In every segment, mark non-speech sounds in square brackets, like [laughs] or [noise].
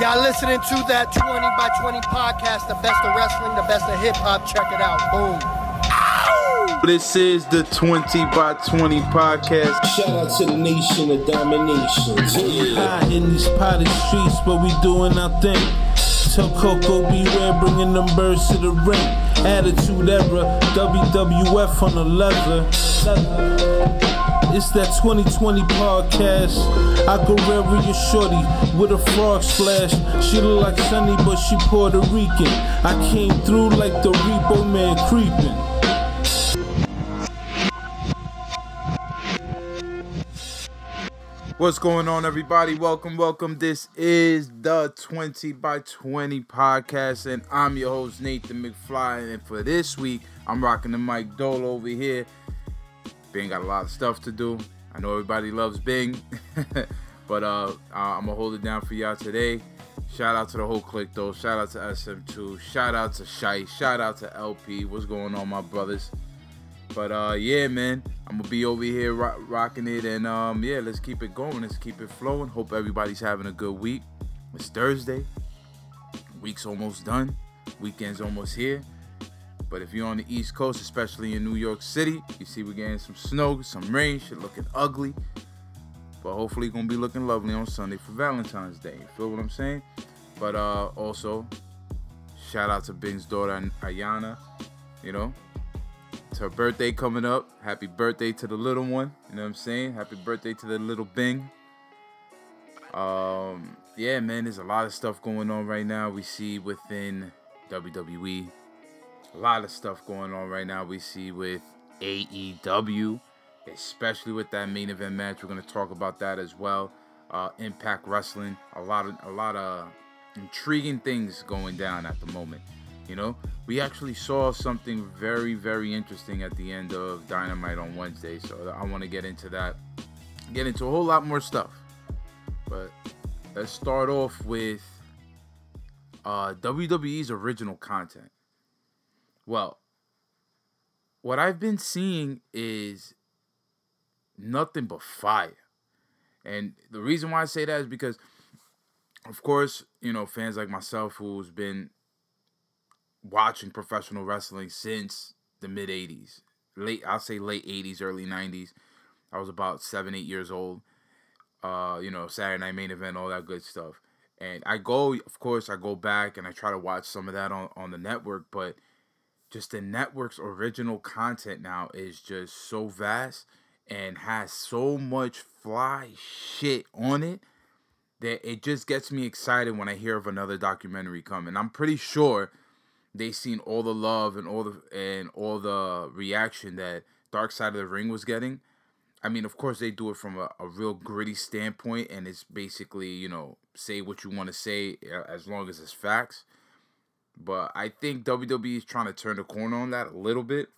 Y'all listening to that 20 by 20 podcast, the best of wrestling, the best of hip hop. Check it out. Boom. This is the 20 by 20 podcast. Shout out to the nation of domination. Yeah. High in these potted streets, but we doing our thing. Tell Koko B. Ware, bringing them birds to the ring. Attitude era, WWF on the leather. It's that 2020 podcast. I go your shorty with a frog splash. She look like Sunny, but she Puerto Rican. I came through like the repo man creeping. What's going on, everybody? Welcome, welcome. This is the 20 by 20 podcast, and I'm your host, Nathan McFly. And for this week, I'm rocking the mic Dole over here. Bing got a lot of stuff to do. I know everybody loves Bing, [laughs] but uh, I'm gonna hold it down for y'all today. Shout out to the whole clique, though. Shout out to SM2. Shout out to Shai. Shout out to LP. What's going on, my brothers? But uh, yeah, man, I'm gonna be over here ro- rocking it, and um, yeah, let's keep it going. Let's keep it flowing. Hope everybody's having a good week. It's Thursday. Week's almost done. Weekend's almost here. But if you're on the East Coast, especially in New York City, you see we're getting some snow, some rain, shit looking ugly. But hopefully gonna be looking lovely on Sunday for Valentine's Day. You feel what I'm saying? But uh also, shout out to Bing's daughter Ayana. You know, it's her birthday coming up. Happy birthday to the little one. You know what I'm saying? Happy birthday to the little Bing. Um, yeah, man, there's a lot of stuff going on right now. We see within WWE, a lot of stuff going on right now. We see with AEW, especially with that main event match. We're gonna talk about that as well. Uh, Impact Wrestling, a lot of a lot of intriguing things going down at the moment. You know, we actually saw something very, very interesting at the end of Dynamite on Wednesday. So I want to get into that, get into a whole lot more stuff. But let's start off with uh, WWE's original content. Well, what I've been seeing is nothing but fire. And the reason why I say that is because, of course, you know, fans like myself who's been watching professional wrestling since the mid 80s. Late, I'll say late 80s, early 90s. I was about seven, eight years old. Uh, you know, Saturday Night Main Event, all that good stuff. And I go, of course, I go back and I try to watch some of that on, on the network, but just the network's original content now is just so vast and has so much fly shit on it that it just gets me excited when I hear of another documentary coming. I'm pretty sure they seen all the love and all the and all the reaction that Dark Side of the Ring was getting. I mean, of course, they do it from a, a real gritty standpoint, and it's basically, you know, say what you want to say uh, as long as it's facts. But I think WWE is trying to turn the corner on that a little bit.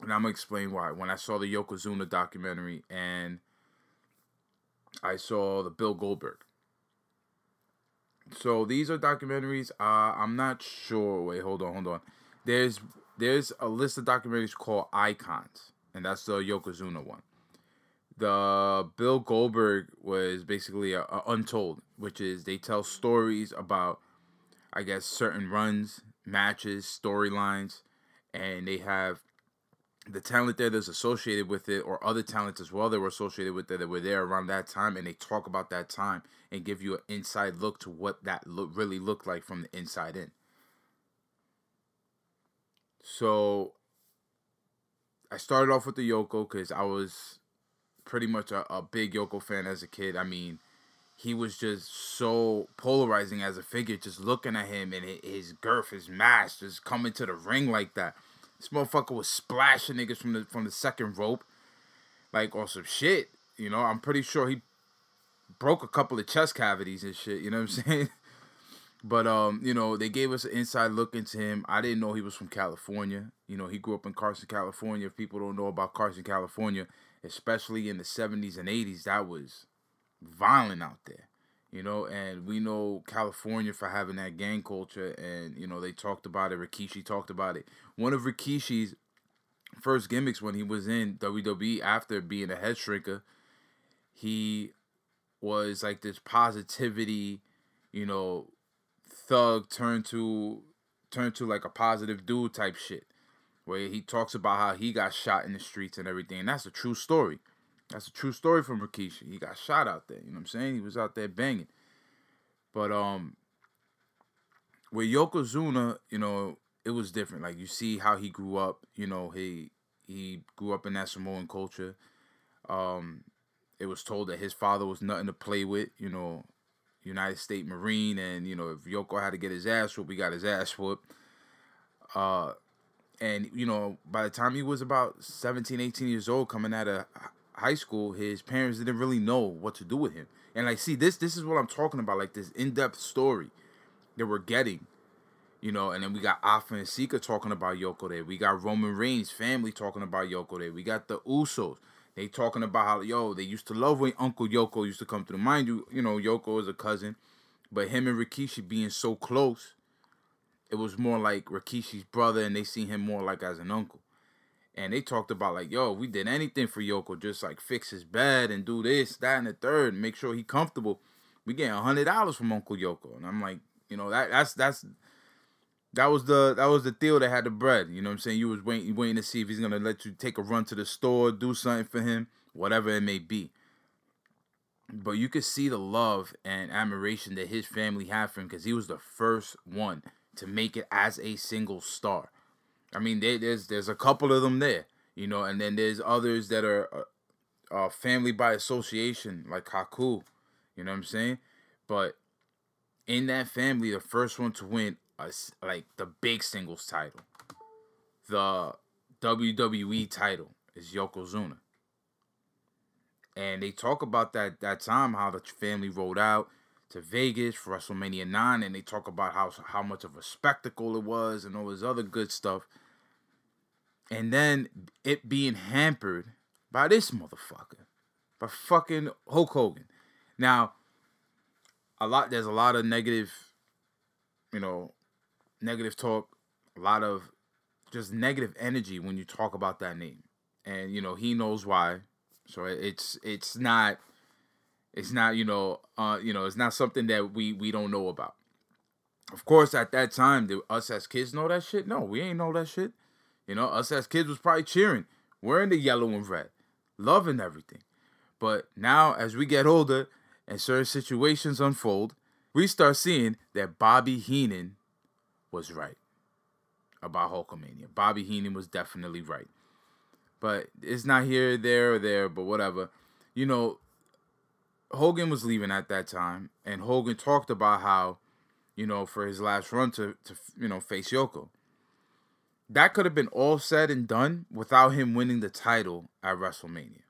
And I'm going to explain why. When I saw the Yokozuna documentary and I saw the Bill Goldberg. So these are documentaries. Uh, I'm not sure. Wait, hold on, hold on. There's there's a list of documentaries called Icons, and that's the Yokozuna one. The Bill Goldberg was basically a, a Untold, which is they tell stories about, I guess, certain runs, matches, storylines, and they have the talent there that's associated with it or other talents as well that were associated with it that were there around that time and they talk about that time and give you an inside look to what that look really looked like from the inside in. So i started off with the yoko because i was pretty much a, a big yoko fan as a kid. I mean he was just so polarizing as a figure just looking at him and his girth his mass just coming to the ring like that this motherfucker was splashing niggas from the from the second rope, like on some shit. You know, I'm pretty sure he broke a couple of chest cavities and shit. You know what I'm [laughs] saying? But um, you know, they gave us an inside look into him. I didn't know he was from California. You know, he grew up in Carson, California. If people don't know about Carson, California, especially in the 70s and 80s, that was violent out there you know, and we know California for having that gang culture, and you know they talked about it. Rikishi talked about it. One of Rikishi's first gimmicks when he was in WWE after being a head shrinker, he was like this positivity you know, thug turned to turned to like a positive dude type shit. Where he talks about how he got shot in the streets and everything. And that's a true story. That's a true story from Rikishi. He got shot out there. You know what I'm saying? He was out there banging. But um with Yokozuna, you know, it was different. Like you see how he grew up, you know, he he grew up in that Samoan culture. Um it was told that his father was nothing to play with, you know, United States Marine and you know, if Yoko had to get his ass whooped, we got his ass whooped. Uh and you know, by the time he was about 17, 18 years old coming out of high school, his parents didn't really know what to do with him. And like see this this is what I'm talking about, like this in-depth story that we're getting you know, and then we got Afa and Sika talking about Yoko there. We got Roman Reigns' family talking about Yoko there. We got the Usos. They talking about how yo they used to love when Uncle Yoko used to come through. Mind you, you know Yoko is a cousin, but him and Rikishi being so close, it was more like Rikishi's brother, and they see him more like as an uncle. And they talked about like yo, we did anything for Yoko, just like fix his bed and do this, that, and the third, and make sure he comfortable. We getting a hundred dollars from Uncle Yoko, and I'm like, you know that that's that's that was the that was the deal that had the bread. You know what I'm saying? You was waiting waiting to see if he's gonna let you take a run to the store, do something for him, whatever it may be. But you could see the love and admiration that his family had for him because he was the first one to make it as a single star. I mean, they, there's there's a couple of them there, you know, and then there's others that are uh, uh, family by association, like Haku. You know what I'm saying? But in that family, the first one to win a, like the big singles title, the WWE title is Yokozuna. And they talk about that that time how the family rolled out to Vegas for WrestleMania 9 and they talk about how how much of a spectacle it was and all this other good stuff. And then it being hampered by this motherfucker. By fucking Hulk Hogan. Now, a lot there's a lot of negative, you know, negative talk, a lot of just negative energy when you talk about that name. And you know, he knows why. So it's it's not it's not, you know, uh, you know, it's not something that we we don't know about. Of course, at that time, did us as kids know that shit? No, we ain't know that shit. You know, us as kids was probably cheering, wearing the yellow and red, loving everything. But now, as we get older and certain situations unfold, we start seeing that Bobby Heenan was right about Hulkamania. Bobby Heenan was definitely right. But it's not here, there, or there, but whatever. You know, Hogan was leaving at that time, and Hogan talked about how, you know, for his last run to, to you know, face Yoko. That could have been all said and done without him winning the title at WrestleMania.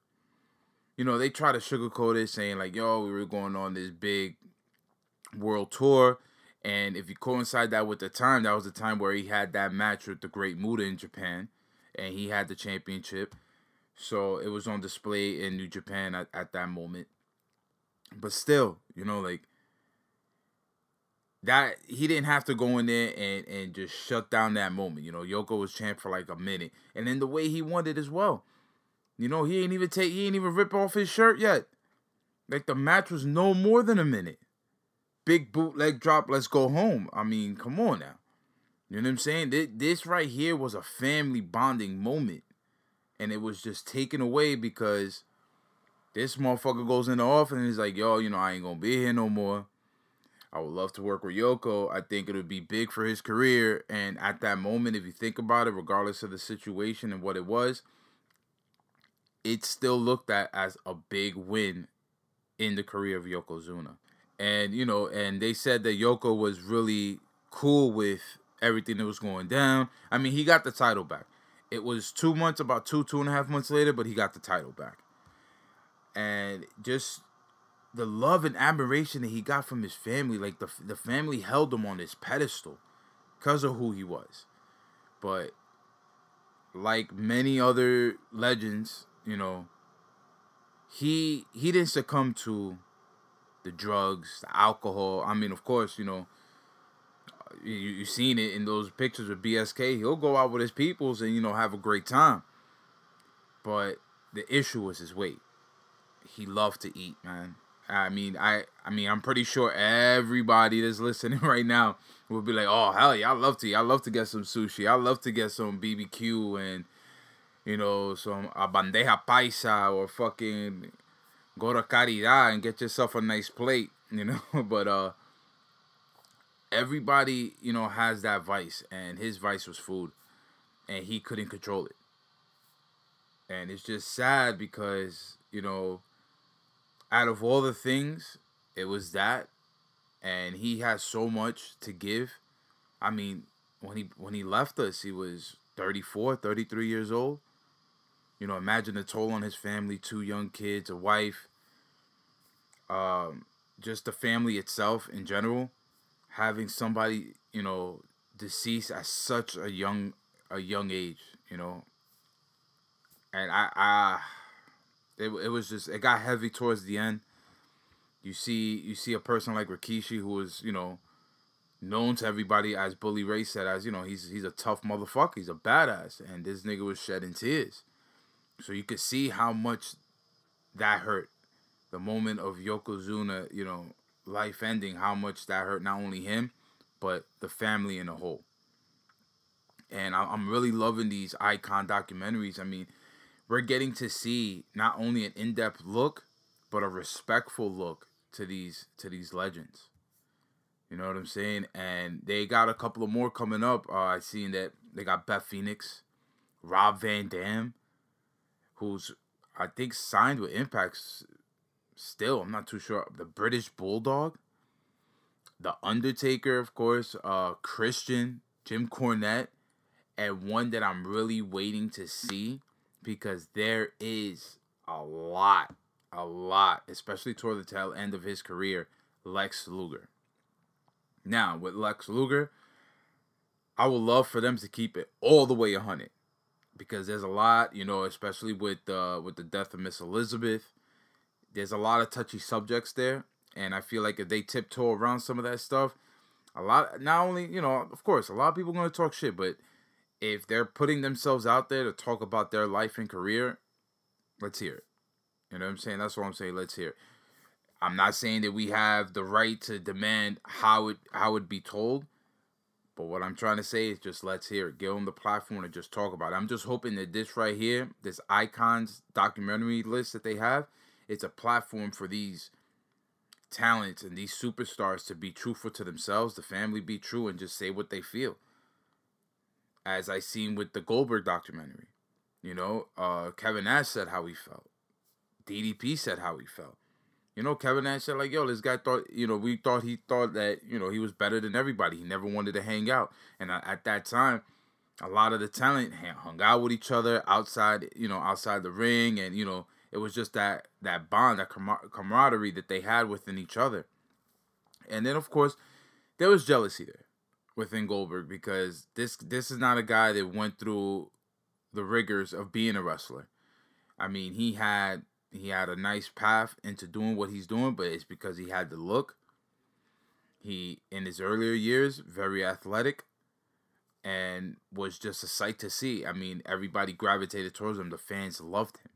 You know, they try to sugarcoat it, saying, like, yo, we were going on this big world tour and if you coincide that with the time, that was the time where he had that match with the Great Muta in Japan, and he had the championship. So it was on display in New Japan at, at that moment. But still, you know, like that he didn't have to go in there and, and just shut down that moment. You know, Yoko was champ for like a minute. And then the way he won it as well. You know, he ain't even take he ain't even rip off his shirt yet. Like the match was no more than a minute big bootleg drop, let's go home. I mean, come on now. You know what I'm saying? This right here was a family bonding moment. And it was just taken away because this motherfucker goes in the office and he's like, yo, you know, I ain't gonna be here no more. I would love to work with Yoko. I think it would be big for his career. And at that moment, if you think about it, regardless of the situation and what it was, it still looked at as a big win in the career of Yokozuna and you know, and they said that Yoko was really cool with everything that was going down. I mean, he got the title back. It was two months, about two, two and a half months later, but he got the title back. And just the love and admiration that he got from his family, like the the family held him on this pedestal because of who he was. But like many other legends, you know, he he didn't succumb to the drugs, the alcohol. I mean, of course, you know, you you seen it in those pictures with BSK. He'll go out with his peoples and you know have a great time. But the issue was his weight. He loved to eat, man. I mean, I I mean, I'm pretty sure everybody that's [laughs] listening right now will be like, "Oh hell yeah, I love to, Eat. I love to get some sushi. I love to get some BBQ and you know some a bandeja paisa or fucking go to Caridad and get yourself a nice plate." [laughs] You know, [laughs] but uh, everybody you know has that vice, and his vice was food, and he couldn't control it. And it's just sad because you know out of all the things, it was that, and he has so much to give. I mean, when he when he left us, he was 34, 33 years old. You know, imagine the toll on his family, two young kids, a wife, um, just the family itself in general, having somebody, you know, deceased at such a young a young age, you know. And I I it, it was just it got heavy towards the end. You see you see a person like Rikishi who was, you know, known to everybody as Bully Ray said as, you know, he's he's a tough motherfucker, he's a badass and this nigga was shedding tears. So you could see how much that hurt. The moment of Yokozuna, you know, life ending, how much that hurt not only him, but the family in a whole. And I'm really loving these icon documentaries. I mean, we're getting to see not only an in-depth look, but a respectful look to these to these legends. You know what I'm saying? And they got a couple of more coming up. Uh, I seen that they got Beth Phoenix, Rob Van Dam, who's I think signed with Impacts. Still, I'm not too sure. The British Bulldog, The Undertaker, of course, uh, Christian, Jim Cornette, and one that I'm really waiting to see because there is a lot, a lot, especially toward the tail end of his career, Lex Luger. Now, with Lex Luger, I would love for them to keep it all the way 100 because there's a lot, you know, especially with uh, with the death of Miss Elizabeth. There's a lot of touchy subjects there, and I feel like if they tiptoe around some of that stuff, a lot not only you know, of course, a lot of people going to talk shit, but if they're putting themselves out there to talk about their life and career, let's hear it. You know what I'm saying? That's what I'm saying. Let's hear it. I'm not saying that we have the right to demand how it how it be told, but what I'm trying to say is just let's hear it. Give them the platform to just talk about it. I'm just hoping that this right here, this icons documentary list that they have, it's a platform for these talents and these superstars to be truthful to themselves, the family be true, and just say what they feel as I seen with the Goldberg documentary. You know, uh, Kevin Nash said how he felt. DDP said how he felt. You know, Kevin Nash said like, "Yo, this guy thought, you know, we thought he thought that, you know, he was better than everybody. He never wanted to hang out." And at that time, a lot of the talent hung out with each other outside, you know, outside the ring, and you know, it was just that that bond, that camaraderie that they had within each other. And then, of course, there was jealousy there within Goldberg because this this is not a guy that went through the rigors of being a wrestler. I mean, he had he had a nice path into doing what he's doing, but it's because he had the look. He in his earlier years very athletic and was just a sight to see. I mean, everybody gravitated towards him. The fans loved him.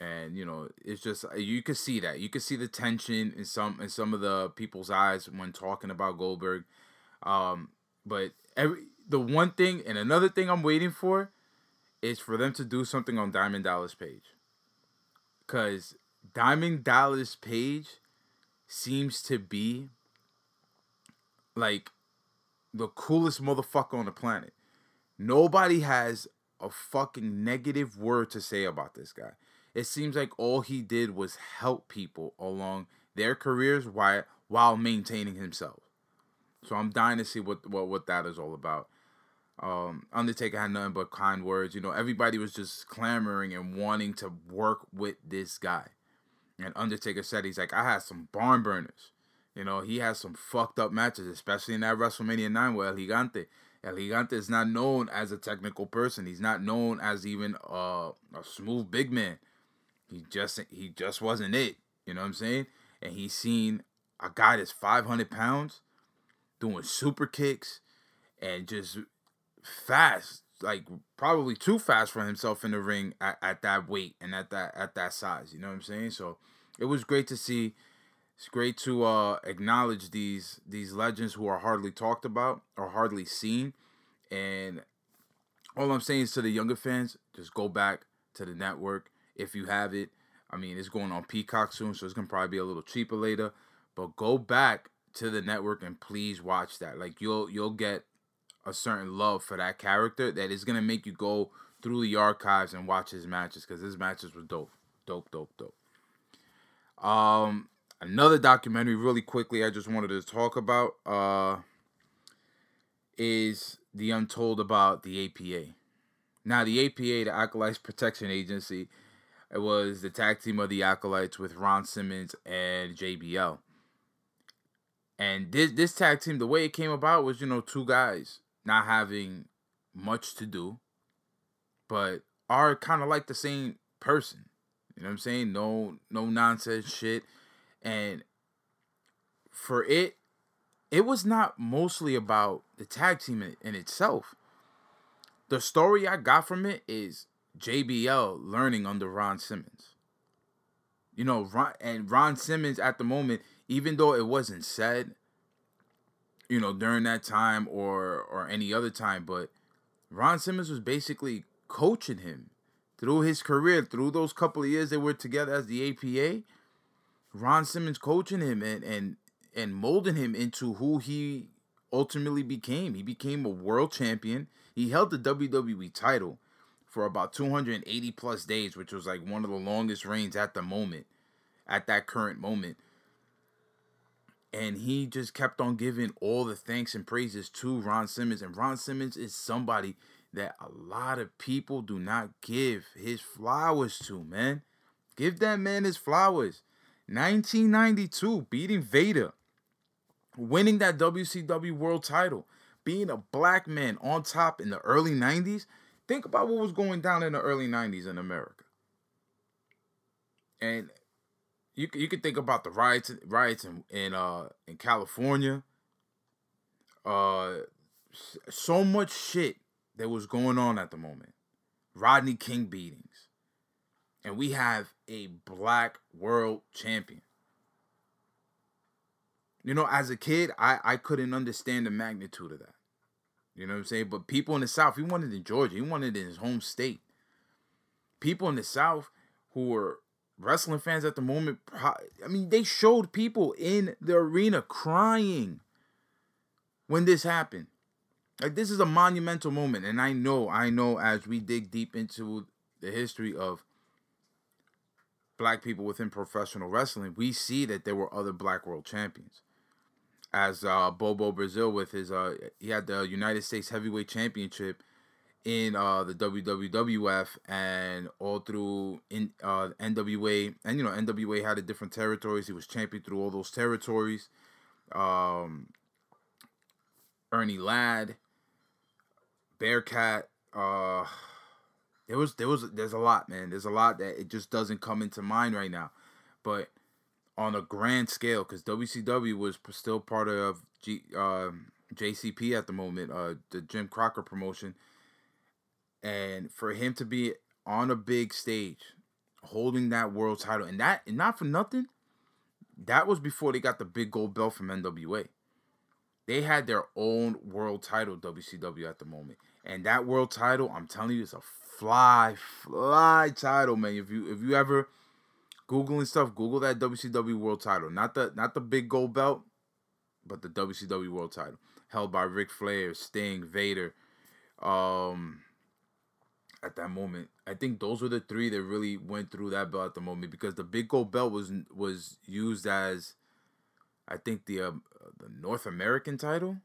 And you know, it's just you could see that. You could see the tension in some in some of the people's eyes when talking about Goldberg um, but every the one thing and another thing I'm waiting for is for them to do something on Diamond Dallas Page. Cause Diamond Dallas Page seems to be like the coolest motherfucker on the planet. Nobody has a fucking negative word to say about this guy. It seems like all he did was help people along their careers while while maintaining himself. So I'm dying to see what what what that is all about. Um, Undertaker had nothing but kind words. You know, everybody was just clamoring and wanting to work with this guy. And Undertaker said he's like, I had some barn burners. You know, he has some fucked up matches, especially in that WrestleMania 9 with El Gigante. El Gigante is not known as a technical person. He's not known as even a smooth big man. He just he just wasn't it. You know what I'm saying? And he's seen a guy that's 500 pounds doing super kicks and just fast, like probably too fast for himself in the ring at, at that weight and at that at that size. You know what I'm saying? So it was great to see. It's great to uh, acknowledge these these legends who are hardly talked about or hardly seen. And all I'm saying is to the younger fans, just go back to the network if you have it. I mean, it's going on Peacock soon, so it's gonna probably be a little cheaper later. But go back to the network and please watch that. Like you'll you'll get a certain love for that character that is gonna make you go through the archives and watch his matches because his matches were dope, dope, dope, dope. Um, another documentary, really quickly, I just wanted to talk about uh is the untold about the APA. Now, the APA, the Acolytes Protection Agency, it was the tag team of the Acolytes with Ron Simmons and JBL. And this this tag team, the way it came about was, you know, two guys not having much to do, but are kind of like the same person. You know what I'm saying? No no nonsense shit. And for it, it was not mostly about the tag team in, in itself. The story I got from it is JBL learning under Ron Simmons. You know, Ron and Ron Simmons at the moment, even though it wasn't said, you know, during that time or or any other time, but Ron Simmons was basically coaching him through his career, through those couple of years they were together as the APA. Ron Simmons coaching him and and and molding him into who he ultimately became. He became a world champion. He held the WWE title for about 280 plus days, which was like one of the longest reigns at the moment, at that current moment. And he just kept on giving all the thanks and praises to Ron Simmons. And Ron Simmons is somebody that a lot of people do not give his flowers to, man. Give that man his flowers. 1992, beating Vader, winning that WCW world title, being a black man on top in the early 90s Think about what was going down in the early 90s in America. And you you could think about the riots riots in in uh in California. Uh so much shit that was going on at the moment. Rodney King beatings. And we have a black world champion. You know, as a kid, I, I couldn't understand the magnitude of that. You know what I'm saying? But people in the South, he wanted in Georgia. He wanted in his home state. People in the South who were wrestling fans at the moment, I mean, they showed people in the arena crying when this happened. Like this is a monumental moment, and I know, I know, as we dig deep into the history of black people within professional wrestling, we see that there were other black world champions as uh, Bobo Brazil with his uh he had the United States Heavyweight Championship in uh the WWF and all through in uh NWA and you know NWA had a different territories. He was champion through all those territories. Um Ernie Ladd Bearcat uh there was there was there's a lot man. There's a lot that it just doesn't come into mind right now. But on a grand scale because WCW was still part of G, uh, JCP at the moment, uh, the Jim Crockett promotion, and for him to be on a big stage, holding that world title, and that and not for nothing, that was before they got the big gold belt from NWA. They had their own world title, WCW at the moment, and that world title, I'm telling you, is a fly, fly title, man. If you if you ever googling stuff, Google that WCW World Title, not the not the big gold belt, but the WCW World Title, held by Ric Flair, Sting, Vader. Um, at that moment, I think those were the three that really went through that belt at the moment because the big gold belt was was used as, I think the uh, the North American title,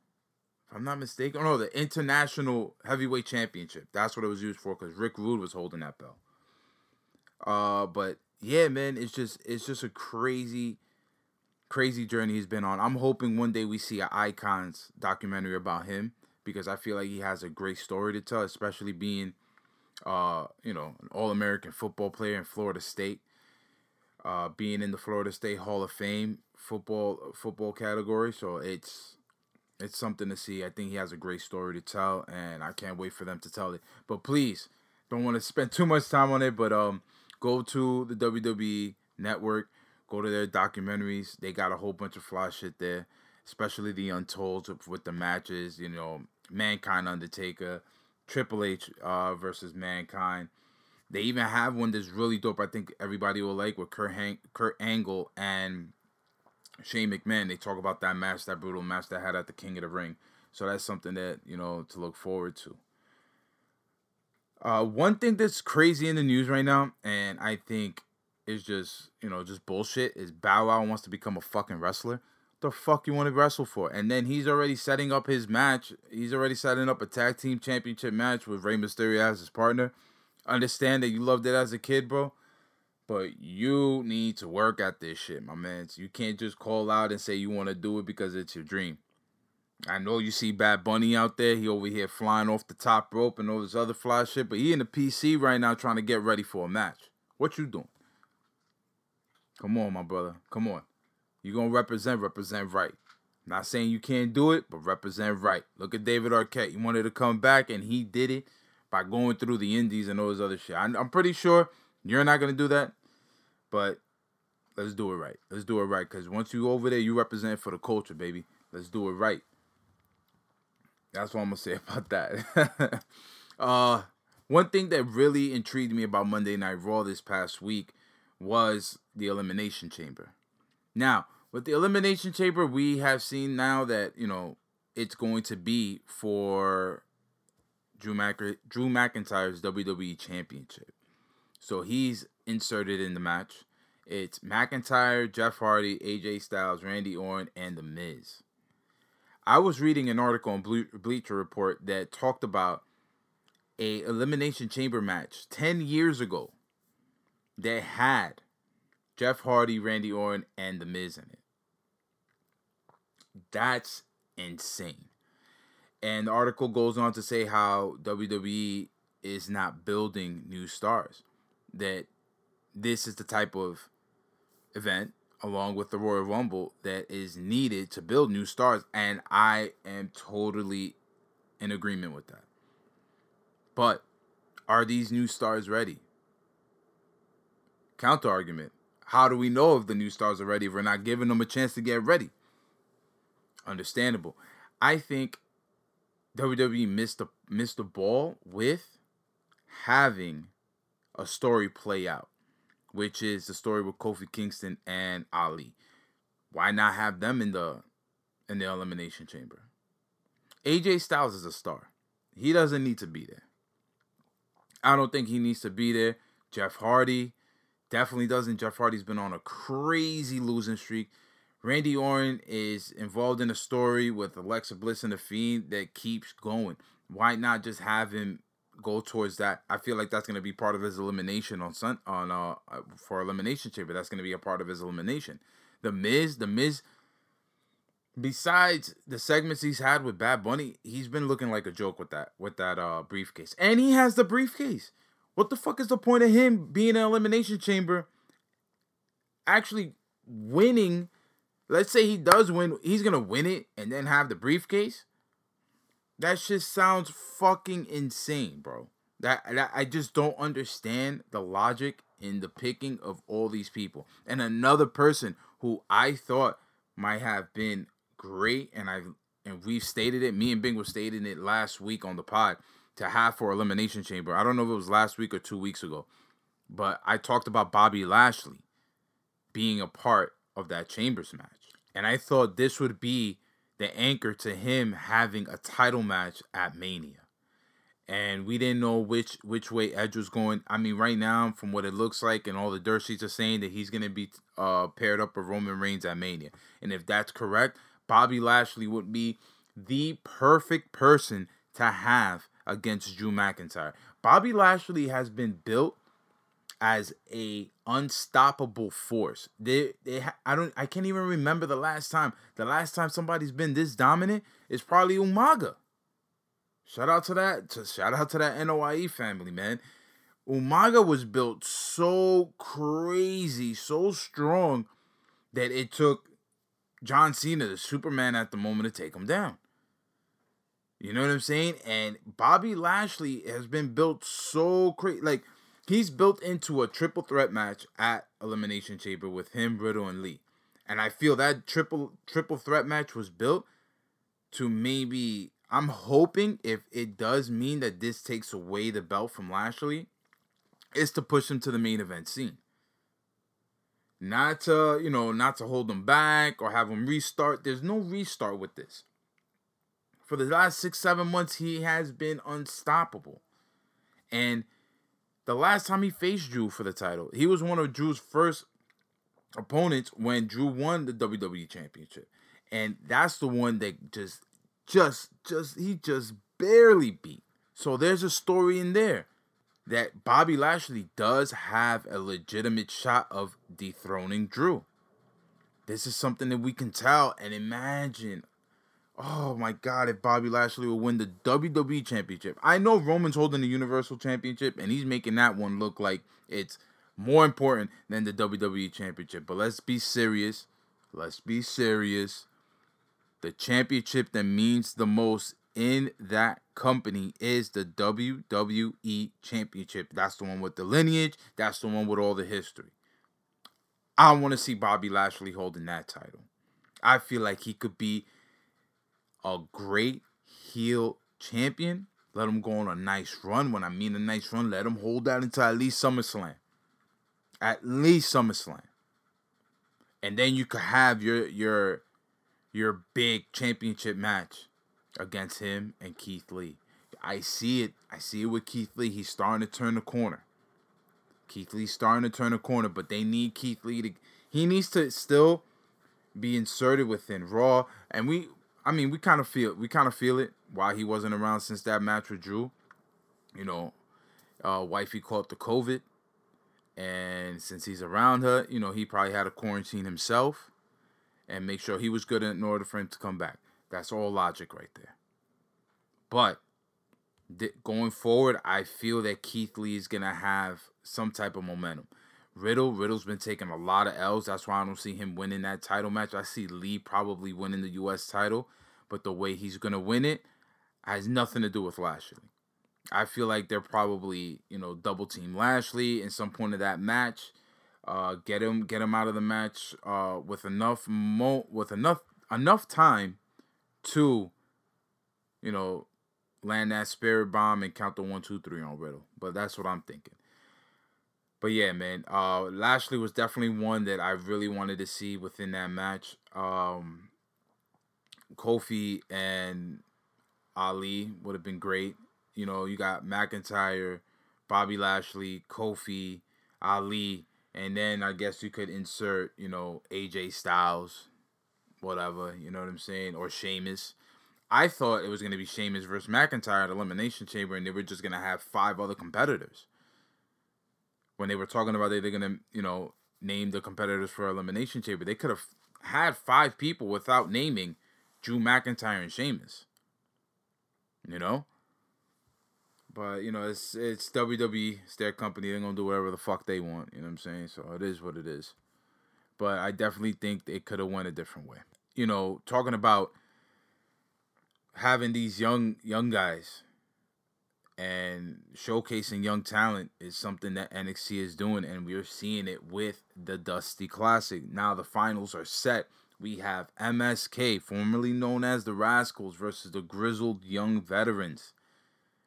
if I'm not mistaken. Oh no, the International Heavyweight Championship. That's what it was used for because Rick Rude was holding that belt. Uh, but yeah, man, it's just it's just a crazy, crazy journey he's been on. I'm hoping one day we see an icons documentary about him because I feel like he has a great story to tell, especially being, uh, you know, an All American football player in Florida State, uh, being in the Florida State Hall of Fame football football category. So it's it's something to see. I think he has a great story to tell, and I can't wait for them to tell it. But please, don't want to spend [laughs] too much time on it, but um go to the WWE network. Go to their documentaries. They got a whole bunch of fly shit there, especially the Untold with the matches. You know, Mankind, Undertaker, Triple H uh, versus Mankind. They even have one that's really dope. I think everybody will like with Kurt, Hang- Kurt Angle and Shane McMahon. They talk about that match, that brutal match they had at the King of the Ring. So that's something that you know to look forward to. Uh, one thing that's crazy in the news right now, and I think is just you know just bullshit, is Bow Wow wants to become a fucking wrestler. The fuck you want to wrestle for? And then he's already setting up his match. He's already setting up a tag team championship match with Rey Mysterio as his partner. Understand that you loved it as a kid, bro. But you need to work at this shit, my man. You can't just call out and say you want to do it because it's your dream. I know you see Bad Bunny out there. He over here flying off the top rope and all this other fly shit. But he in the PC right now trying to get ready for a match. What you doing? Come on, my brother. Come on. You gonna represent, represent right. Not saying you can't do it, but represent right. Look at David Arquette. He wanted to come back, and he did it by going through the indies and all this other shit. I'm pretty sure you're not gonna do that, but let's do it right. Let's do it right, cause once you over there, you represent for the culture, baby. Let's do it right. That's what I'm gonna say [laughs] about that. [laughs] uh, one thing that really intrigued me about Monday Night Raw this past week was the Elimination Chamber. Now, with the Elimination Chamber, we have seen now that you know it's going to be for Drew, Mac- Drew McIntyre's WWE Championship. So he's inserted in the match. It's McIntyre, Jeff Hardy, AJ Styles, Randy Orton, and The Miz. I was reading an article on Ble- Bleacher Report that talked about a elimination chamber match 10 years ago that had Jeff Hardy, Randy Orton, and The Miz in it. That's insane. And the article goes on to say how WWE is not building new stars. That this is the type of event, along with the Royal Rumble, that is needed to build new stars. And I am totally in agreement with that. But are these new stars ready? Counter argument. How do we know if the new stars are ready if we're not giving them a chance to get ready? Understandable. I think WWE missed the missed the ball with having a story play out, which is the story with Kofi Kingston and Ali. Why not have them in the in the elimination chamber? AJ Styles is a star. He doesn't need to be there. I don't think he needs to be there. Jeff Hardy definitely doesn't. Jeff Hardy's been on a crazy losing streak. Randy Orton is involved in a story with Alexa Bliss and the Fiend that keeps going. Why not just have him go towards that? I feel like that's going to be part of his elimination on Sun on uh for elimination chamber. That's going to be a part of his elimination. The Miz, the Miz. Besides the segments he's had with Bad Bunny, he's been looking like a joke with that with that uh briefcase, and he has the briefcase. What the fuck is the point of him being in elimination chamber? Actually winning let's say he does win, he's gonna win it and then have the briefcase. That just sounds fucking insane, bro. That, that I just don't understand the logic in the picking of all these people. And another person who I thought might have been great, and I and we've stated it. Me and Bing were stating it last week on the pod to have for Elimination Chamber. I don't know if it was last week or two weeks ago, but I talked about Bobby Lashley being a part of that Chambers match. And I thought this would be the anchor to him having a title match at Mania. And we didn't know which which way Edge was going. I mean, right now, from what it looks like, and all the dirt sheets are saying that he's gonna be uh, paired up with Roman Reigns at Mania. And if that's correct, Bobby Lashley would be the perfect person to have against Drew McIntyre. Bobby Lashley has been built as a unstoppable force. They they I don't I can't even remember the last time. The last time somebody's been this dominant is probably Umaga. Shout out to that to shout out to that Anoa'i family, man. Umaga was built so crazy, so strong that it took John Cena, the Superman at the moment, to take him down. You know what I'm saying? And Bobby Lashley has been built so crazy. Like he's built into a triple threat match at Elimination Chamber with him, Riddle, and Lee. And I feel that triple triple threat match was built to maybe I'm hoping if it does mean that this takes away the belt from Lashley, is to push him to the main event scene. Not to, you know, not to hold him back or have him restart. There's no restart with this. For the last six, seven months, he has been unstoppable. And the last time he faced Drew for the title, he was one of Drew's first opponents when Drew won the WWE Championship. And that's the one that just, just, just, he just barely beat. So there's a story in there that Bobby Lashley does have a legitimate shot of dethroning Drew. This is something that we can tell and imagine. Oh my God, if Bobby Lashley will win the WWE Championship. I know Roman's holding the Universal Championship and he's making that one look like it's more important than the WWE Championship. But let's be serious. Let's be serious. The championship that means the most in that company is the WWE Championship. That's the one with the lineage, that's the one with all the history. I want to see Bobby Lashley holding that title. I feel like he could be a great heel champion. Let him go on a nice run. When I mean a nice run, let him hold that until at least SummerSlam. At least SummerSlam. And then you could have your your your big championship match against him and Keith Lee. I see it. I see it with Keith Lee. He's starting to turn the corner. Keith Lee's starting to turn the corner, but they need Keith Lee to. He needs to still be inserted within Raw, and we. I mean, we kind of feel we kind of feel it why he wasn't around since that match with Drew. You know, uh, wifey caught the COVID, and since he's around her, you know, he probably had to quarantine himself and make sure he was good in order for him to come back. That's all logic right there. But th- going forward, I feel that Keith Lee is gonna have some type of momentum. Riddle, Riddle's been taking a lot of L's. That's why I don't see him winning that title match. I see Lee probably winning the U.S. title, but the way he's gonna win it has nothing to do with Lashley. I feel like they're probably you know double team Lashley in some point of that match. Uh, get him, get him out of the match uh, with enough mo with enough enough time to, you know, land that spirit bomb and count the one, two, three on Riddle. But that's what I'm thinking. But yeah, man, uh, Lashley was definitely one that I really wanted to see within that match. Um, Kofi and Ali would have been great. You know, you got McIntyre, Bobby Lashley, Kofi, Ali, and then I guess you could insert, you know, AJ Styles, whatever, you know what I'm saying, or Sheamus. I thought it was going to be Sheamus versus McIntyre at Elimination Chamber, and they were just going to have five other competitors. When they were talking about they, they're to, you know, name the competitors for Elimination Chamber, they could have had five people without naming Drew McIntyre and Sheamus. You know? But, you know, it's it's WWE, it's their company, they're to do whatever the fuck they want, you know what I'm saying? So it is what it is but I definitely think it could have went a different way. You know, talking about having these young young guys and showcasing young talent is something that NXT is doing, and we're seeing it with the Dusty Classic. Now the finals are set. We have MSK, formerly known as the Rascals, versus the Grizzled Young Veterans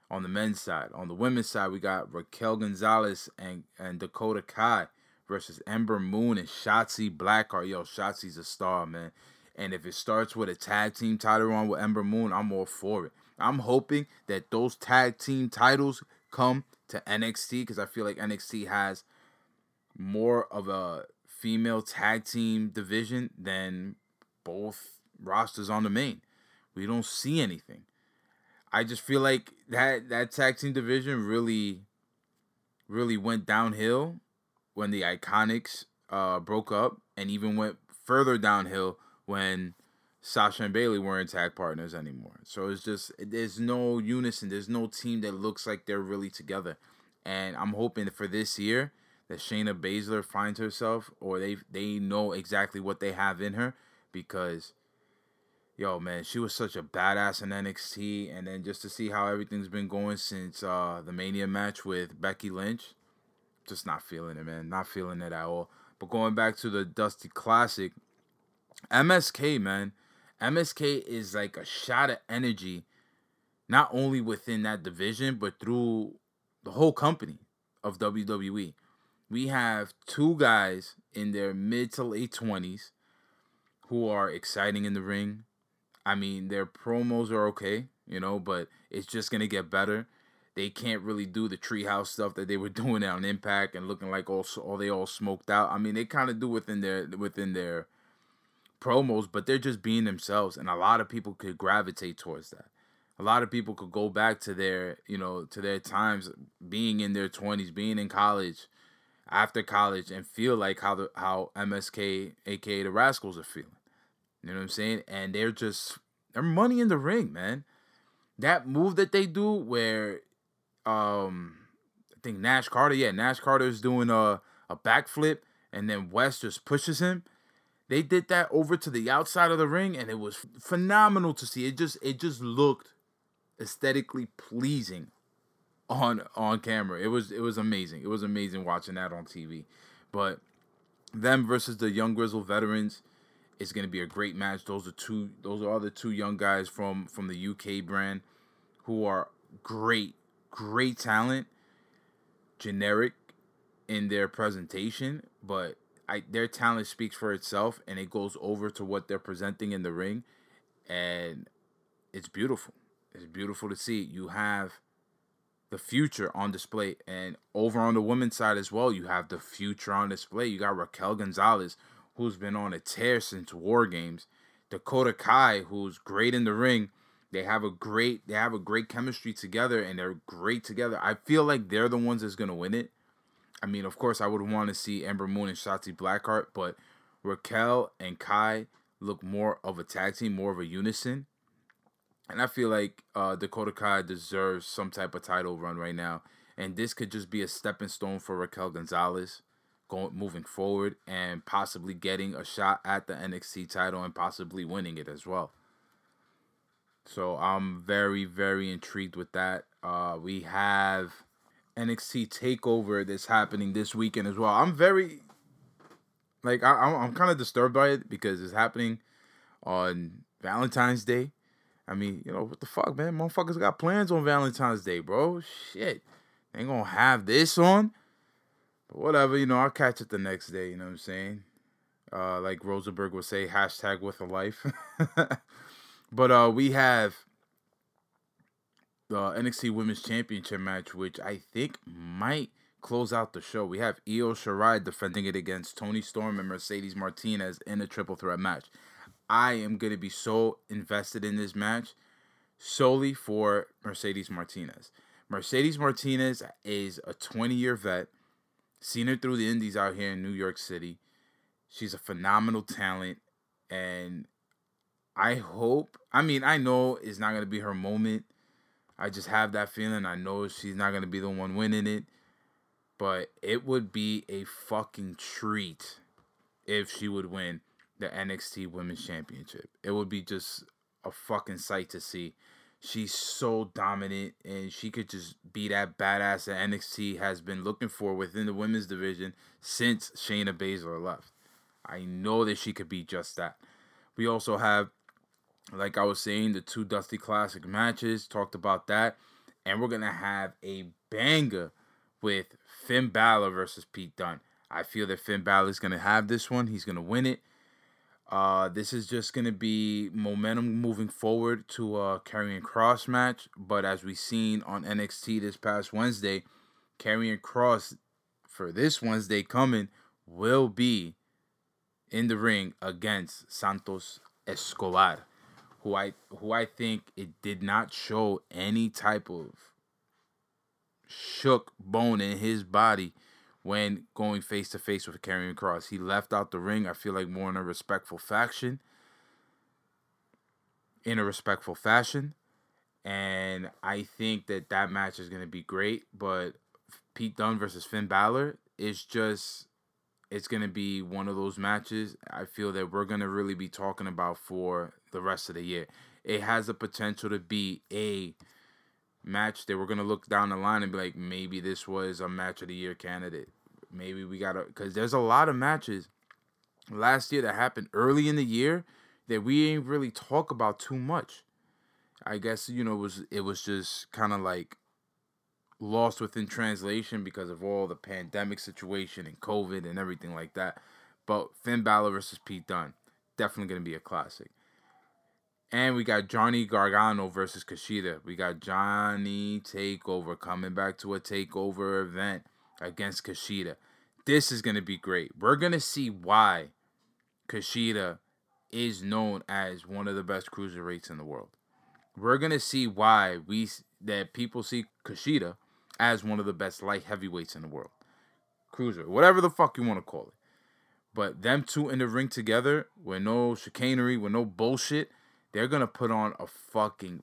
on the men's side. On the women's side, we got Raquel Gonzalez and, and Dakota Kai versus Ember Moon and Shotzi Blackheart. Yo, Shotzi's a star, man. And if it starts with a tag team title on with Ember Moon, I'm all for it. I'm hoping that those tag team titles come to NXT because I feel like NXT has more of a female tag team division than both rosters on the main. We don't see anything. I just feel like that that tag team division really really went downhill when the Iconics uh, broke up, and even went further downhill when Sasha and Bayley weren't tag partners anymore. So it's just there's no unison. There's no team that looks like they're really together. And I'm hoping for this year that Shayna Baszler finds herself, or they they know exactly what they have in her, because yo man, she was such a badass in NXT, and then just to see how everything's been going since uh, the Mania match with Becky Lynch, just not feeling it, man. Not feeling it at all. But going back to the Dusty Classic, MSK, man. MSK is like a shot of energy, not only within that division, but through the whole company of WWE. We have two guys in their mid to late 20s who are exciting in the ring. I mean, their promos are okay, you know, but it's just going to get better. They can't really do the treehouse stuff that they were [laughs] doing on Impact and looking like all, all they all smoked out. I mean, they kind of do within their within their promos, but they're just being themselves, and a lot of people could gravitate towards that. A lot of people could go back to their, you know, to their times being in their twenties, being in college, after college, and feel like how the how MSK, aka the Rascalz, are feeling. You know what I'm saying? And they're just they're money in the ring, man. That move that they do where um I think Nash Carter, yeah, Nash Carter is doing a a backflip and then West just pushes him. They did that over to the outside of the ring and it was phenomenal to see. It just it just looked aesthetically pleasing on on camera. It was it was amazing. It was amazing watching that on TV. But them versus the young grizzle veterans is going to be a great match. Those are two those are the two young guys from from the UK brand who are great great talent, generic in their presentation, but I their talent speaks for itself and it goes over to what they're presenting in the ring and it's beautiful. It's beautiful to see. You have the future on display and over on the women's side as well, you have the future on display. You got Raquel Gonzalez who's been on a tear since War Games. Dakota Kai, who's great in the ring. They have a great they have a great chemistry together and they're great together. I feel like they're the ones that's gonna win it. I mean, of course I would want to see Ember Moon and Shotzi Blackheart, but Raquel and Kai look more of a tag team, more of a unison. And I feel like uh, Dakota Kai deserves some type of title run right now. And this could just be a stepping stone for Raquel Gonzalez going moving forward and possibly getting a shot at the NXT title and possibly winning it as well. So I'm very very intrigued with that. Uh, we have NXT Takeover that's happening this weekend as well. I'm very like I, I'm I'm kind of disturbed by it because it's happening on Valentine's Day. I mean, you know what the fuck, man? Motherfuckers got plans on Valentine's Day, bro. Shit, they ain't gonna have this on. But whatever, you know, I'll catch it the next day. You know what I'm saying? Uh, like Rosenberg would say, hashtag with a life. [laughs] but uh, we have the NXT Women's Championship match, which I think might close out the show. We have Io Shirai defending it against Toni Storm and Mercedes Martinez in a triple threat match. I am going to be so invested in this match solely for Mercedes Martinez. Mercedes Martinez is a 20 year vet Seen her through the indies out here in New York City. She's a phenomenal talent. And I hope, I mean, I know it's not going to be her moment. I just have that feeling. I know she's not going to be the one winning it. But it would be a fucking treat if she would win the NXT Women's Championship. It would be just a fucking sight to see she's so dominant and she could just be that badass that NXT has been looking for within the women's division since Shayna Baszler left. I know that she could be just that. We also have, like I was saying, the two Dusty Classic matches, talked about that. And we're going to have a banger with Finn Balor versus Pete Dunne. I feel that Finn Balor is going to have this one. He's going to win it. Uh, this is just going to be momentum moving forward to a Karrion Kross match. But as we seen on NXT this past Wednesday, Karrion Kross for this Wednesday coming will be in the ring against Santos Escobar, who I who I think it did not show any type of shook bone in his body when going face to face with Karrion Kross. He left out the ring, I feel like more in a respectful faction. In a respectful fashion. And I think that that match is going to be great. But Pete Dunne versus Finn Balor is just, it's going to be one of those matches I feel that we're going to really be talking about for the rest of the year. It has the potential to be a match that we're gonna look down the line and be like, maybe this was a match of the year candidate maybe we gotta because there's a lot of matches last year that happened early in the year that we ain't really talk about too much. I guess you know it was it was just kind of like lost within translation because of all the pandemic situation and COVID and everything like that. But Finn Balor versus Pete Dunne, definitely gonna be a classic. And we got Johnny Gargano versus Kushida. We got Johnny Takeover coming back to a Takeover event against Kushida. This is gonna be great. We're gonna see why Kushida is known as one of the best cruiserweights in the world. We're gonna see why we that people see Kushida as one of the best light heavyweights in the world, cruiser, whatever the fuck you want to call it. But them two in the ring together with no chicanery, with no bullshit, they're gonna put on a fucking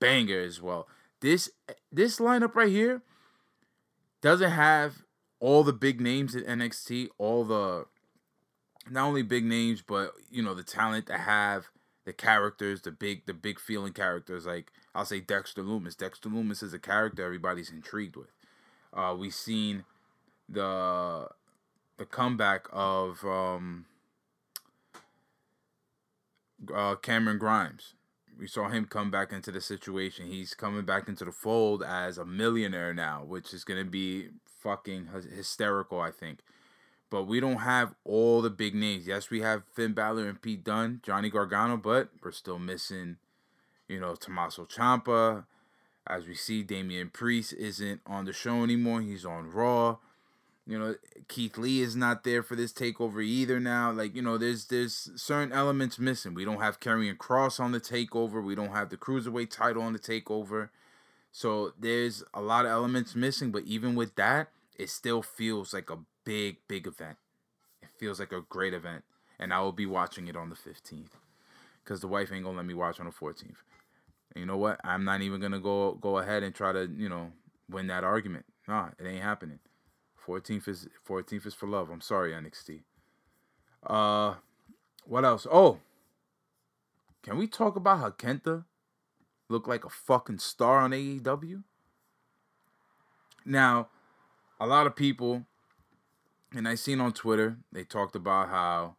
banger as well. This this lineup right here doesn't have all the big names in NXT, all the not only big names, but you know the talent to have the characters, the big the big feeling characters. Like I'll say Dexter Lumis. Dexter Lumis is a character everybody's intrigued with. Uh, we've seen the the comeback of um, uh, Cameron Grimes. We saw him come back into the situation. He's coming back into the fold as a millionaire now, which is gonna be fucking hysterical. I think but we don't have all the big names. Yes, we have Finn Balor and Pete Dunne, Johnny Gargano, but we're still missing, you know, Tommaso Ciampa. As we see, Damian Priest isn't on the show anymore. He's on Raw. You know, Keith Lee is not there for this takeover either now. Like, you know, there's there's certain elements missing. We don't have Karrion Kross on the takeover. We don't have the Cruiserweight title on the takeover. So there's a lot of elements missing, but even with that, it still feels like a big, big event. It feels like a great event. And I will be watching it on the 15th. Because the wife ain't gonna let me watch on the 14th. And you know what? I'm not even gonna go go ahead and try to, you know, win that argument. Nah, it ain't happening. 14th is 14th is for love. I'm sorry, NXT. Uh what else? Oh. Can we talk about how Kenta looked like a fucking star on AEW? Now, a lot of people and I seen on Twitter they talked about how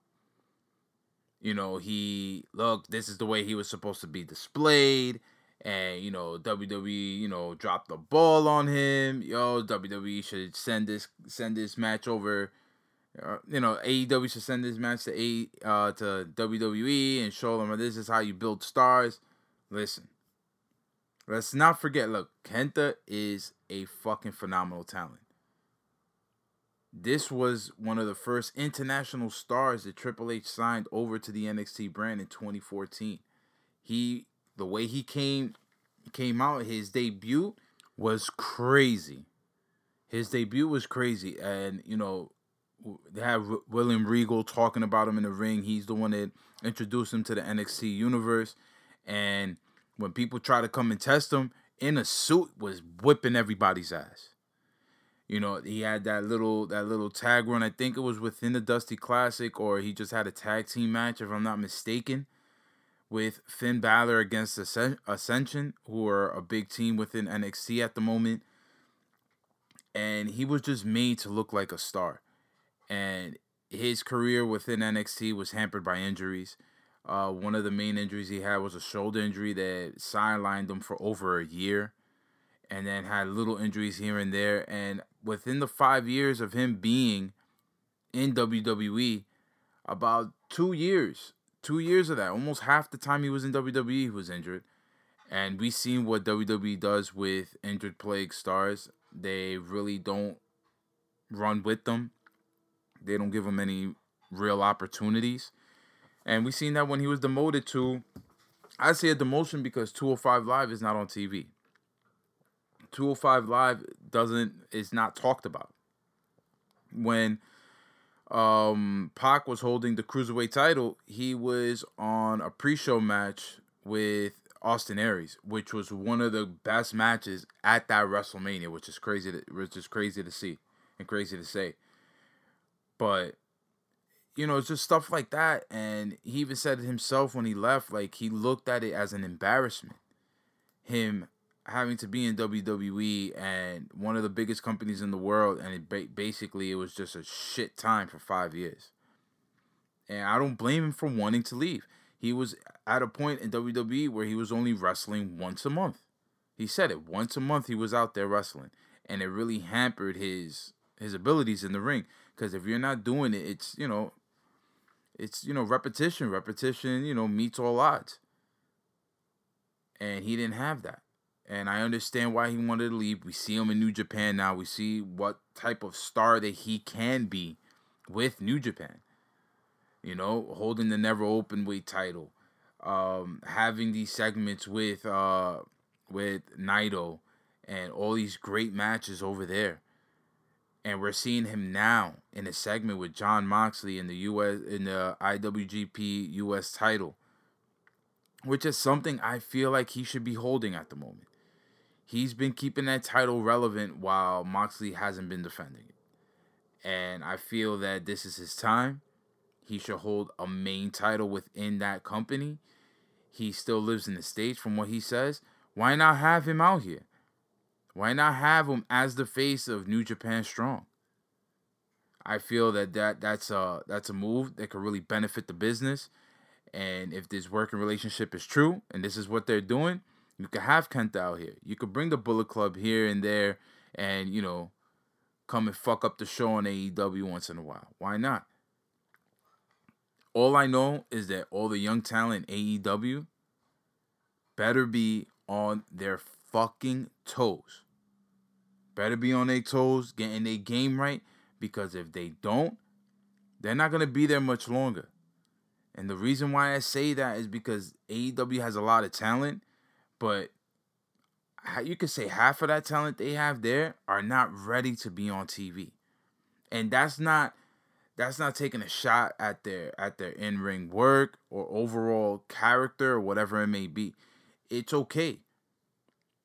you know he look this is the way he was supposed to be displayed and you know WWE you know dropped the ball on him. Yo WWE should send this send this match over uh, you know AEW should send this match to A uh to WWE and show them this is how you build stars. Listen let's not forget look Kenta is a fucking phenomenal talent this was one of the first international stars that Triple H signed over to the NXT brand in 2014. He the way he came came out, his debut was crazy. His debut was crazy, and you know they have William Regal talking about him in the ring. He's the one that introduced him to the NXT universe, and when people try to come and test him in a suit, was whipping everybody's ass. You know, he had that little that little tag run. I think it was within the Dusty Classic, or he just had a tag team match, if I'm not mistaken, with Finn Balor against Ascension, who are a big team within NXT at the moment. And he was just made to look like a star. And his career within NXT was hampered by injuries. Uh, one of the main injuries he had was a shoulder injury that sidelined him for over a year and then had little injuries here and there. And within the five years of him being in WWE, about two years, two years of that, almost half the time he was in WWE, he was injured. And we seen what WWE does with injured plague stars. They really don't run with them. They don't give them any real opportunities. And we seen that when he was demoted to, I say a demotion because 205 Live is not on TV. 205 Live doesn't is not talked about. When um Pac was holding the cruiserweight title, he was on a pre-show match with Austin Aries, which was one of the best matches at that WrestleMania, which is crazy to, which is crazy to see and crazy to say. But you know, it's just stuff like that. And he even said it himself when he left, like he looked at it as an embarrassment. Him having to be in WWE and one of the biggest companies in the world, and it ba- basically it was just a shit time for five years. And I don't blame him for wanting to leave. He was at a point in WWE where he was only wrestling once a month. He said it once a month. He was out there wrestling, and it really hampered his his abilities in the ring. Because if you're not doing it, it's you know, it's you know repetition. Repetition, you know, meets all odds. And he didn't have that and I understand why he wanted to leave. We see him in New Japan now. We see what type of star that he can be with New Japan. You know, holding the never open weight title, um, having these segments with uh, with Naito, and all these great matches over there. And we're seeing him now in a segment with Jon Moxley in the US in the IWGP US title, which is something I feel like he should be holding at the moment he's been keeping that title relevant while Moxley hasn't been defending it. And I feel that this is his time. He should hold a main title within that company. He still lives in the States, from what he says. Why not have him out here? Why not have him as the face of New Japan Strong? I feel that, that that's a that's a move that could really benefit the business. And if this working relationship is true and this is what they're doing, you could have Kenta out here. You could bring the Bullet Club here and there and, you know, come and fuck up the show on AEW once in a while. Why not? All I know is that all the young talent in AEW better be on their fucking toes. Better be on their toes, getting their game right, because if they don't, they're not going to be there much longer. And the reason why I say that is because AEW has a lot of talent but you could say half of that talent they have there are not ready to be on TV. And that's not that's not taking a shot at their at their in-ring work or overall character or whatever it may be. It's okay.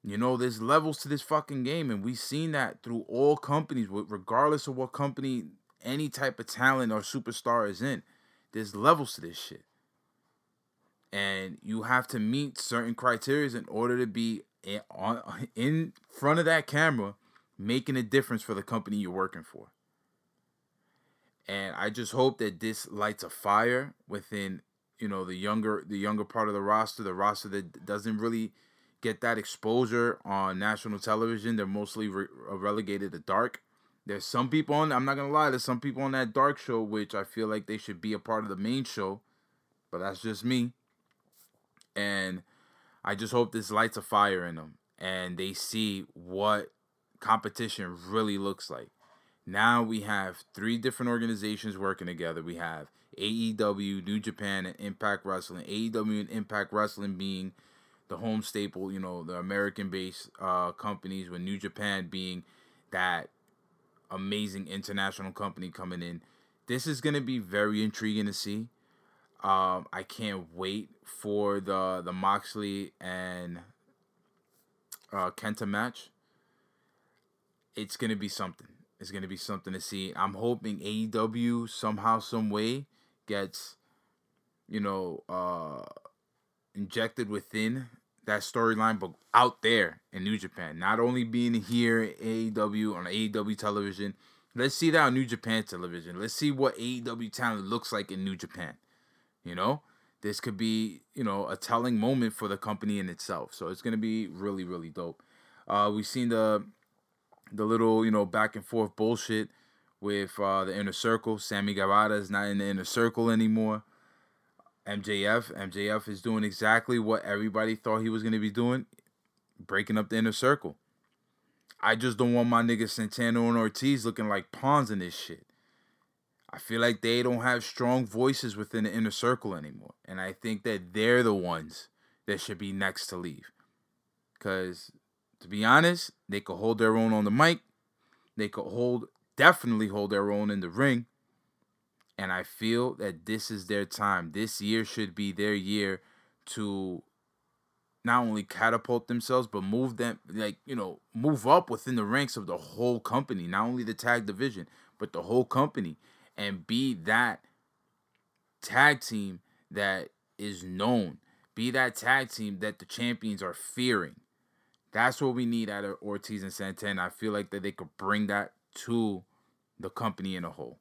You know, there's levels to this fucking game, and we've seen that through all companies, regardless of what company any type of talent or superstar is in. There's levels to this shit and you have to meet certain criteria in order to be in, in front of that camera making a difference for the company you're working for. And i just hope that this lights a fire within you know the younger the younger part of the roster the roster that doesn't really get that exposure on national television. They're mostly re- uh, relegated to dark. There's some people on i'm not gonna lie there's some people on that dark show which i feel like they should be a part of the main show but that's just me and I just hope this lights a fire in them and they see what competition really looks like. Now we have three different organizations working together. We have AEW, New Japan, and Impact Wrestling. AEW and Impact Wrestling being the home staple, you know, the American based uh, companies, with New Japan being that amazing international company coming in. This is going to be very intriguing to see. Um, I can't wait for the the Moxley and uh, Kenta match. It's gonna be something. It's gonna be something to see. I'm hoping AEW somehow, some way, gets you know uh, injected within that storyline, but out there in New Japan. Not only being here AEW on AEW television. Let's see that on New Japan television. Let's see what AEW talent looks like in New Japan. You know, this could be you know a telling moment for the company in itself. So it's gonna be really really dope. Uh, we've seen the the little you know back and forth bullshit with uh, the inner circle. Sammy Guevara is not in the inner circle anymore. MJF, MJF is doing exactly what everybody thought he was gonna be doing, breaking up the inner circle. I just don't want my niggas Santana and Ortiz looking like pawns in this shit. I feel like they don't have strong voices within the inner circle anymore. And I think that they're the ones that should be next to leave. Because, to be honest, they could hold their own on the mic. They could hold, definitely hold their own in the ring. And I feel that this is their time. This year should be their year to not only catapult themselves, but move them, like, you know, move up within the ranks of the whole company, not only the tag division, but the whole company and be that tag team that is known. Be that tag team that the champions are fearing. That's what we need out of Ortiz and Santana. I feel like that they could bring that to the company in a whole.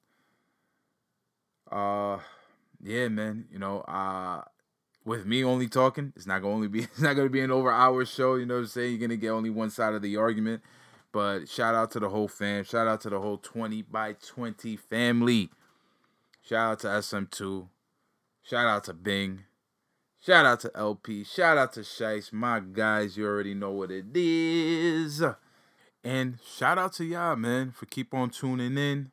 Uh yeah, man. You know, uh with me only talking, it's not gonna only be [laughs] it's not gonna be an over hour show, you know what I'm saying? You're gonna get only one side of the argument. But shout out to the whole fam. Shout out to the whole 20 by 20 family. Shout out to SM2. Shout out to Bing. Shout out to LP. Shout out to Shice. My guys, you already know what it is. And shout out to y'all, man, for keep on tuning in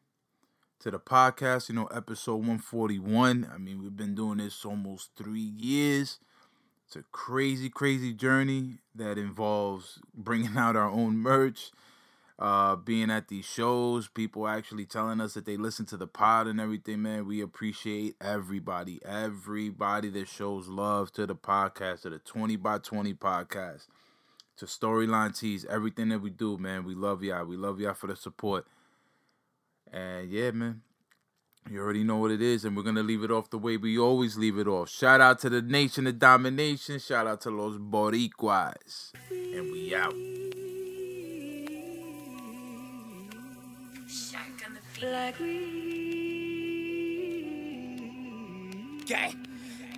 to the podcast. You know, episode 141. I mean, we've been doing this almost three years. It's a crazy, crazy journey that involves bringing [laughs] out our own merch, uh, being at these shows, people actually telling us that they listen to the pod and everything, man. We appreciate everybody, everybody that shows love to the podcast, to the 20 by 20 podcast, to Storyline Tees, everything that we do, man. We love y'all. We love y'all for the support. And yeah, man. You already know what it is, and we're gonna leave it off the way we always leave it off. Shout out to the nation of domination. Shout out to los Boricuas. And we out. Like Gang.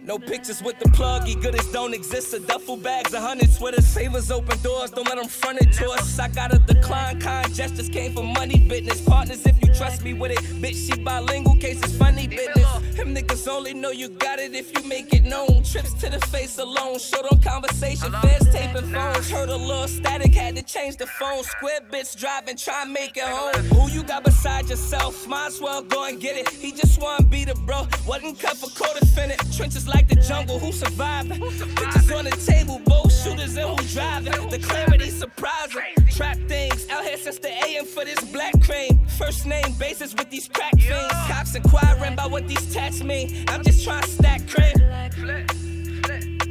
No pictures with the plug, pluggy, goodies don't exist. A duffel bags, a hundred sweaters, savers open doors, don't let them front it to us. I got a decline, kind gestures came for money, business partners. If you trust me with it, bitch, she bilingual, cases funny business. Them niggas only know you got it if you make it known. Trips to the face alone, short on conversation, fans taping phones. Heard a little static, had to change the phone. Square bitch driving, try and make it home. Who you got beside yourself? Might as well go and get it. He just wanna be the bro, wasn't cut for co-defendant. Trenches like the jungle, who survived? Bitches on the table, both shooters and who driving. The clarity surprising. Trap things out here since the AM for this black cream. First name basis with these crack fiends. Cops inquiring about what these tats mean. I'm just trying to stack cream.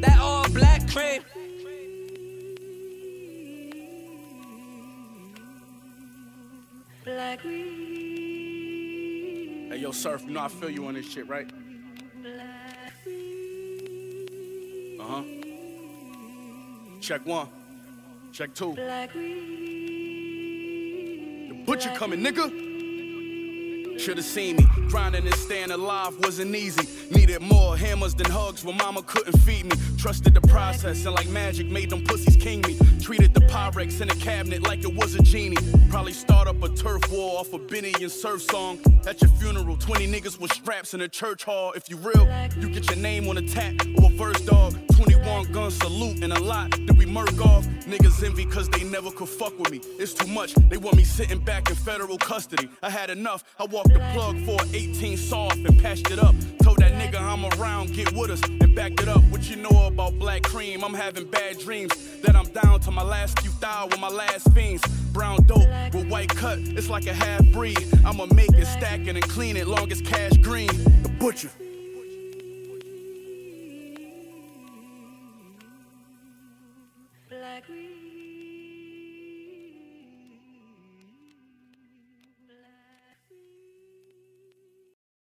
That all black cream. Black Hey, yo, Surf, you know I feel you on this shit, right? Uh huh. Check one. Check two. Black The butcher coming, nigga. Should've seen me. Grinding and staying alive wasn't easy. Needed more hammers than hugs when mama couldn't feed me. Trusted the process and like magic made them pussies king me. Treated the Pyrex in a cabinet like it was a genie. Probably start up a turf war off a Benny and Surf song. At your funeral, 20 niggas with straps in a church hall. If you real, you get your name on a tat or a verse dog. 21 gun salute and a lot that we murk off. Niggas envy cause they never could fuck with me. It's too much, they want me sitting back in federal custody. I had enough, I walked the plug for an 18 soft and patched it up. Told that nigga I'm around, get with us and backed it up. What you know about black cream? I'm having bad dreams that I'm down to my last few thou with my last fiends. Brown dope with white cut, it's like a half breed. I'ma make it, stack it, and clean it long as cash green. The butcher.